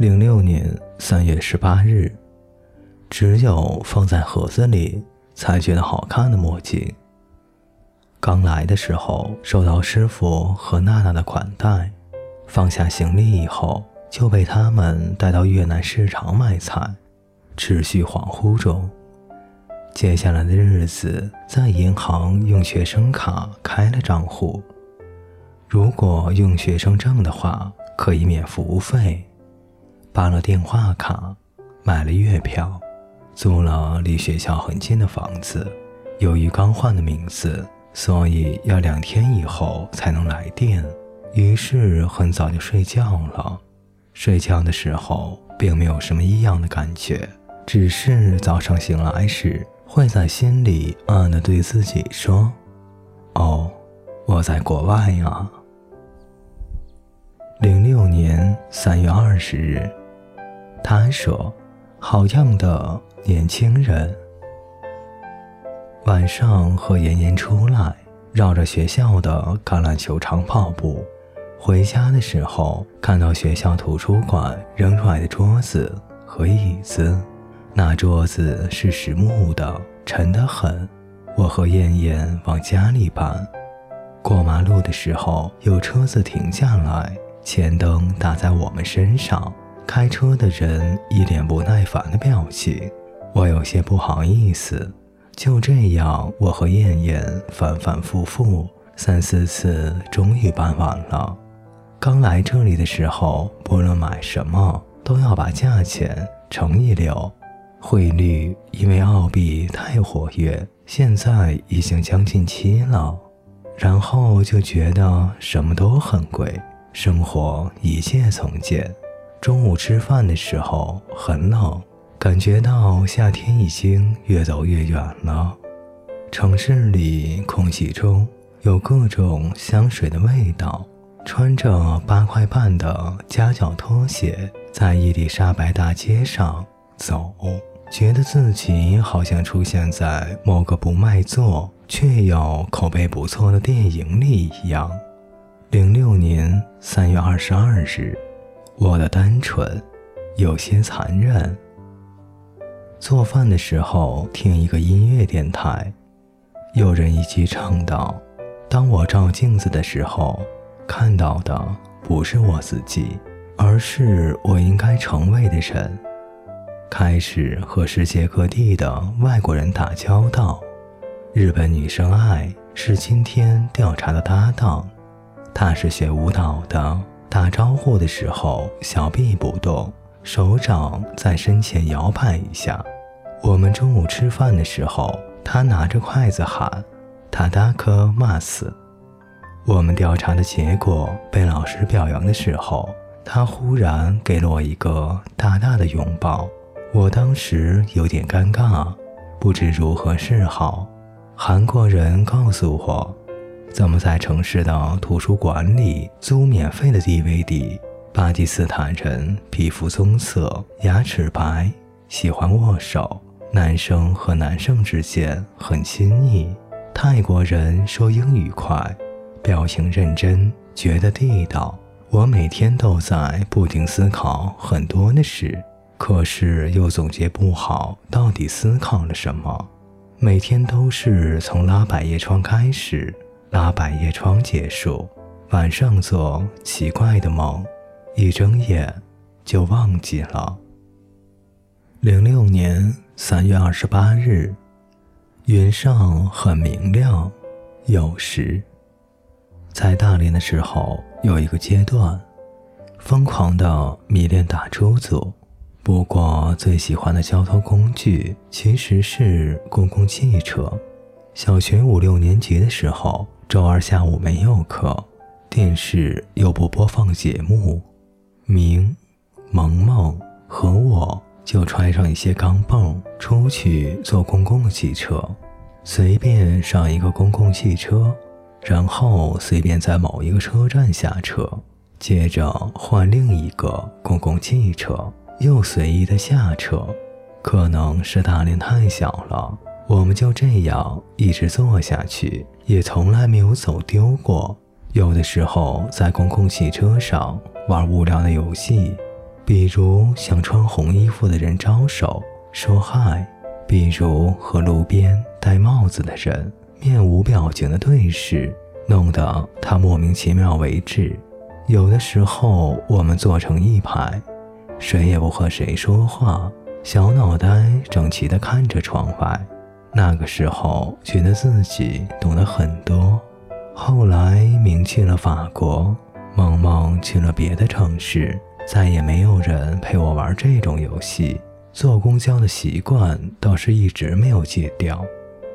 零六年三月十八日，只有放在盒子里才觉得好看的墨镜。刚来的时候受到师傅和娜娜的款待，放下行李以后就被他们带到越南市场买菜，持续恍惚中。接下来的日子在银行用学生卡开了账户，如果用学生证的话可以免服务费。办了电话卡，买了月票，租了离学校很近的房子。由于刚换的名字，所以要两天以后才能来电。于是很早就睡觉了。睡觉的时候并没有什么异样的感觉，只是早上醒来时会在心里暗暗地对自己说：“哦，我在国外呀。”零六年三月二十日。他说：“好样的，年轻人。”晚上和妍妍出来，绕着学校的橄榄球场跑步。回家的时候，看到学校图书馆扔出来的桌子和椅子，那桌子是实木的，沉得很。我和燕燕往家里搬。过马路的时候，有车子停下来，前灯打在我们身上。开车的人一脸不耐烦的表情，我有些不好意思。就这样，我和燕燕反反复复三四次，终于办完了。刚来这里的时候，不论买什么都要把价钱乘以六，汇率因为澳币太活跃，现在已经将近七了。然后就觉得什么都很贵，生活一切从简。中午吃饭的时候很冷，感觉到夏天已经越走越远了。城市里空气中有各种香水的味道。穿着八块半的夹脚拖鞋在伊丽莎白大街上走，觉得自己好像出现在某个不卖座却又口碑不错的电影里一样。零六年三月二十二日。我的单纯有些残忍。做饭的时候听一个音乐电台，有人一句唱道：“当我照镜子的时候，看到的不是我自己，而是我应该成为的人。”开始和世界各地的外国人打交道。日本女生爱是今天调查的搭档，她是学舞蹈的。打招呼的时候，小臂不动，手掌在身前摇摆一下。我们中午吃饭的时候，他拿着筷子喊“塔达克骂死”。我们调查的结果被老师表扬的时候，他忽然给了我一个大大的拥抱。我当时有点尴尬，不知如何是好。韩国人告诉我。怎么在城市的图书馆里租免费的 DVD？巴基斯坦人皮肤棕色，牙齿白，喜欢握手，男生和男生之间很亲密。泰国人说英语快，表情认真，觉得地道。我每天都在不停思考很多的事，可是又总结不好到底思考了什么。每天都是从拉百叶窗开始。拉百叶窗结束，晚上做奇怪的梦，一睁眼就忘记了。零六年三月二十八日，云上很明亮。有时，在大连的时候，有一个阶段，疯狂的迷恋打出租。不过，最喜欢的交通工具其实是公共汽车。小学五六年级的时候。周二下午没有课，电视又不播放节目，明、萌萌和我就揣上一些钢镚出去坐公共汽车，随便上一个公共汽车，然后随便在某一个车站下车，接着换另一个公共汽车，又随意的下车。可能是大连太小了。我们就这样一直坐下去，也从来没有走丢过。有的时候在公共汽车上玩无聊的游戏，比如向穿红衣服的人招手说嗨，比如和路边戴帽子的人面无表情的对视，弄得他莫名其妙为止。有的时候，我们坐成一排，谁也不和谁说话，小脑袋整齐地看着窗外。那个时候，觉得自己懂得很多。后来，明去了法国，梦梦去了别的城市，再也没有人陪我玩这种游戏。坐公交的习惯倒是一直没有戒掉。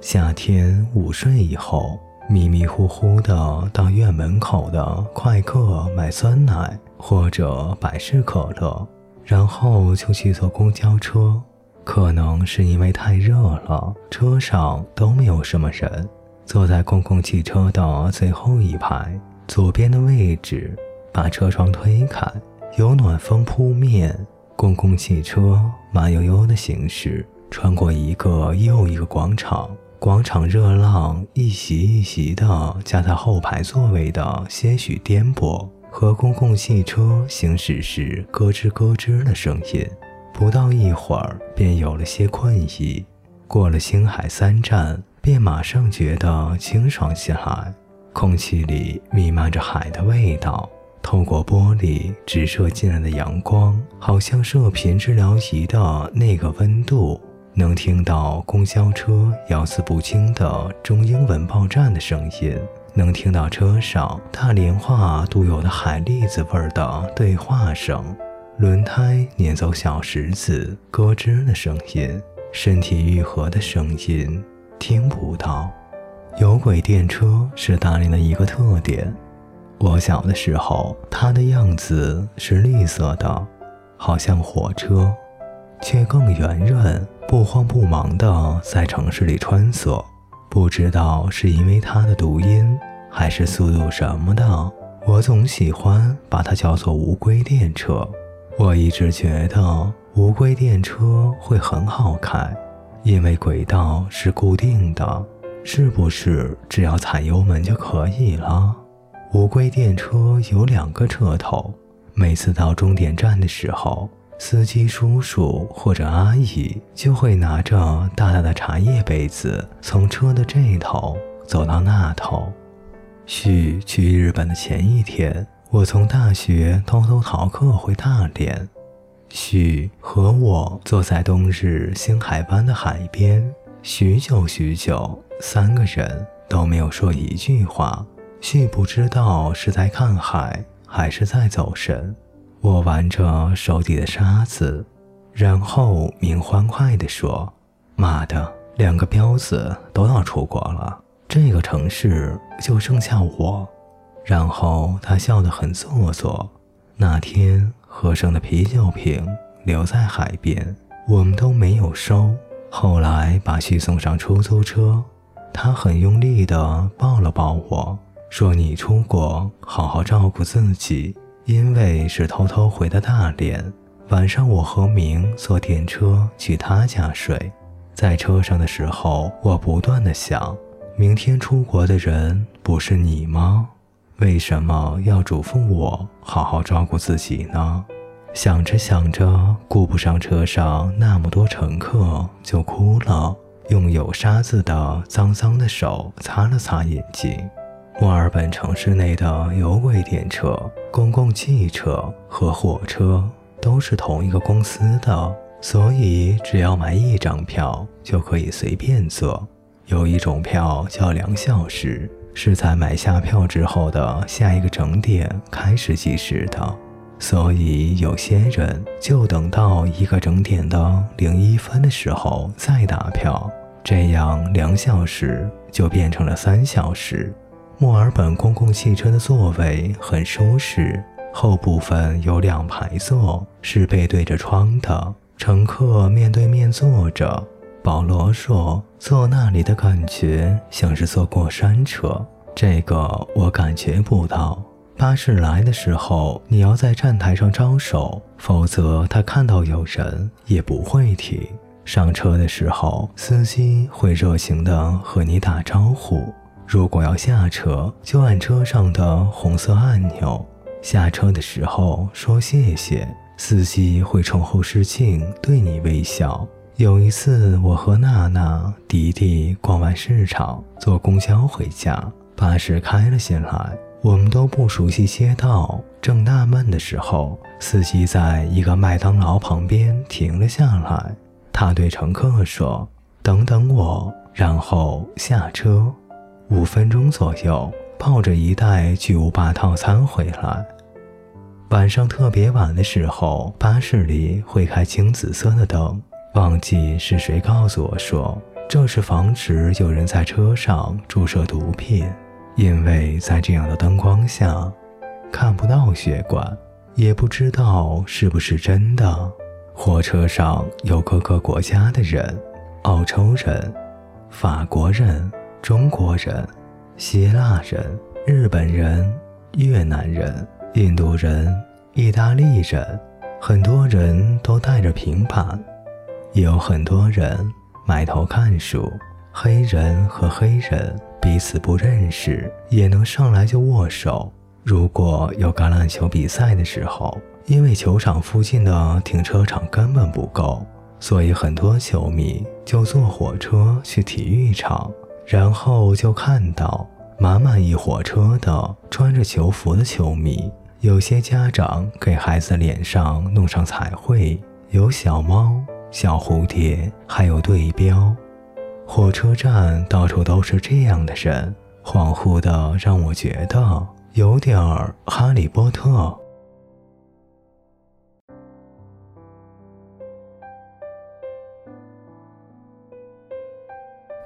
夏天午睡以后。迷迷糊糊的到院门口的快客买酸奶或者百事可乐，然后就去坐公交车。可能是因为太热了，车上都没有什么人。坐在公共汽车的最后一排，左边的位置，把车窗推开，有暖风扑面。公共汽车慢悠悠地行驶，穿过一个又一个广场。广场热浪一袭一袭的夹在后排座位的些许颠簸，和公共汽车行驶时咯吱咯吱的声音，不到一会儿便有了些困意。过了星海三站，便马上觉得清爽起来，空气里弥漫着海的味道。透过玻璃直射进来的阳光，好像射频治疗仪的那个温度。能听到公交车咬字不清的中英文报站的声音，能听到车上大连话独有的海蛎子味儿的对话声，轮胎碾走小石子咯吱的声音，身体愈合的声音听不到。有轨电车是大连的一个特点。我小的时候，它的样子是绿色的，好像火车，却更圆润。不慌不忙地在城市里穿梭，不知道是因为它的读音还是速度什么的，我总喜欢把它叫做乌龟电车。我一直觉得无轨电车会很好开，因为轨道是固定的，是不是只要踩油门就可以了？无轨电车有两个车头，每次到终点站的时候。司机叔叔或者阿姨就会拿着大大的茶叶杯子，从车的这头走到那头。旭去日本的前一天，我从大学偷偷逃课回大连。旭和我坐在冬日星海湾的海边，许久许久，三个人都没有说一句话。旭不知道是在看海，还是在走神。我玩着手底的沙子，然后明欢快地说：“妈的，两个彪子都要出国了，这个城市就剩下我。”然后他笑得很做作。那天喝剩的啤酒瓶留在海边，我们都没有收。后来把旭送上出租车，他很用力地抱了抱我说：“你出国，好好照顾自己。”因为是偷偷回的大连，晚上我和明坐电车去他家睡。在车上的时候，我不断的想：明天出国的人不是你吗？为什么要嘱咐我好好照顾自己呢？想着想着，顾不上车上那么多乘客，就哭了，用有沙子的脏脏的手擦了擦眼睛。墨尔本城市内的有轨电车、公共汽车和火车都是同一个公司的，所以只要买一张票就可以随便坐。有一种票叫两小时，是在买下票之后的下一个整点开始计时的，所以有些人就等到一个整点的零一分的时候再打票，这样两小时就变成了三小时。墨尔本公共汽车的座位很舒适，后部分有两排座，是背对着窗的，乘客面对面坐着。保罗说，坐那里的感觉像是坐过山车，这个我感觉不到。巴士来的时候，你要在站台上招手，否则他看到有人也不会停。上车的时候，司机会热情地和你打招呼。如果要下车，就按车上的红色按钮。下车的时候说谢谢，司机会冲后视镜对你微笑。有一次，我和娜娜、迪迪逛完市场，坐公交回家，巴士开了进来，我们都不熟悉街道，正纳闷的时候，司机在一个麦当劳旁边停了下来，他对乘客说：“等等我。”然后下车。五分钟左右，抱着一袋巨无霸套餐回来。晚上特别晚的时候，巴士里会开青紫色的灯。忘记是谁告诉我说，这是防止有人在车上注射毒品，因为在这样的灯光下，看不到血管，也不知道是不是真的。火车上有各个国家的人，澳洲人、法国人、中国人、希腊人、日本人、越南人、印度人、意大利人，很多人都带着平板。也有很多人埋头看书，黑人和黑人彼此不认识，也能上来就握手。如果有橄榄球比赛的时候，因为球场附近的停车场根本不够，所以很多球迷就坐火车去体育场，然后就看到满满一火车的穿着球服的球迷。有些家长给孩子脸上弄上彩绘，有小猫。小蝴蝶，还有对标。火车站到处都是这样的人，恍惚的让我觉得有点儿哈利波特。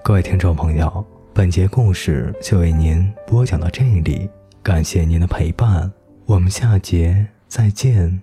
各位听众朋友，本节故事就为您播讲到这里，感谢您的陪伴，我们下节再见。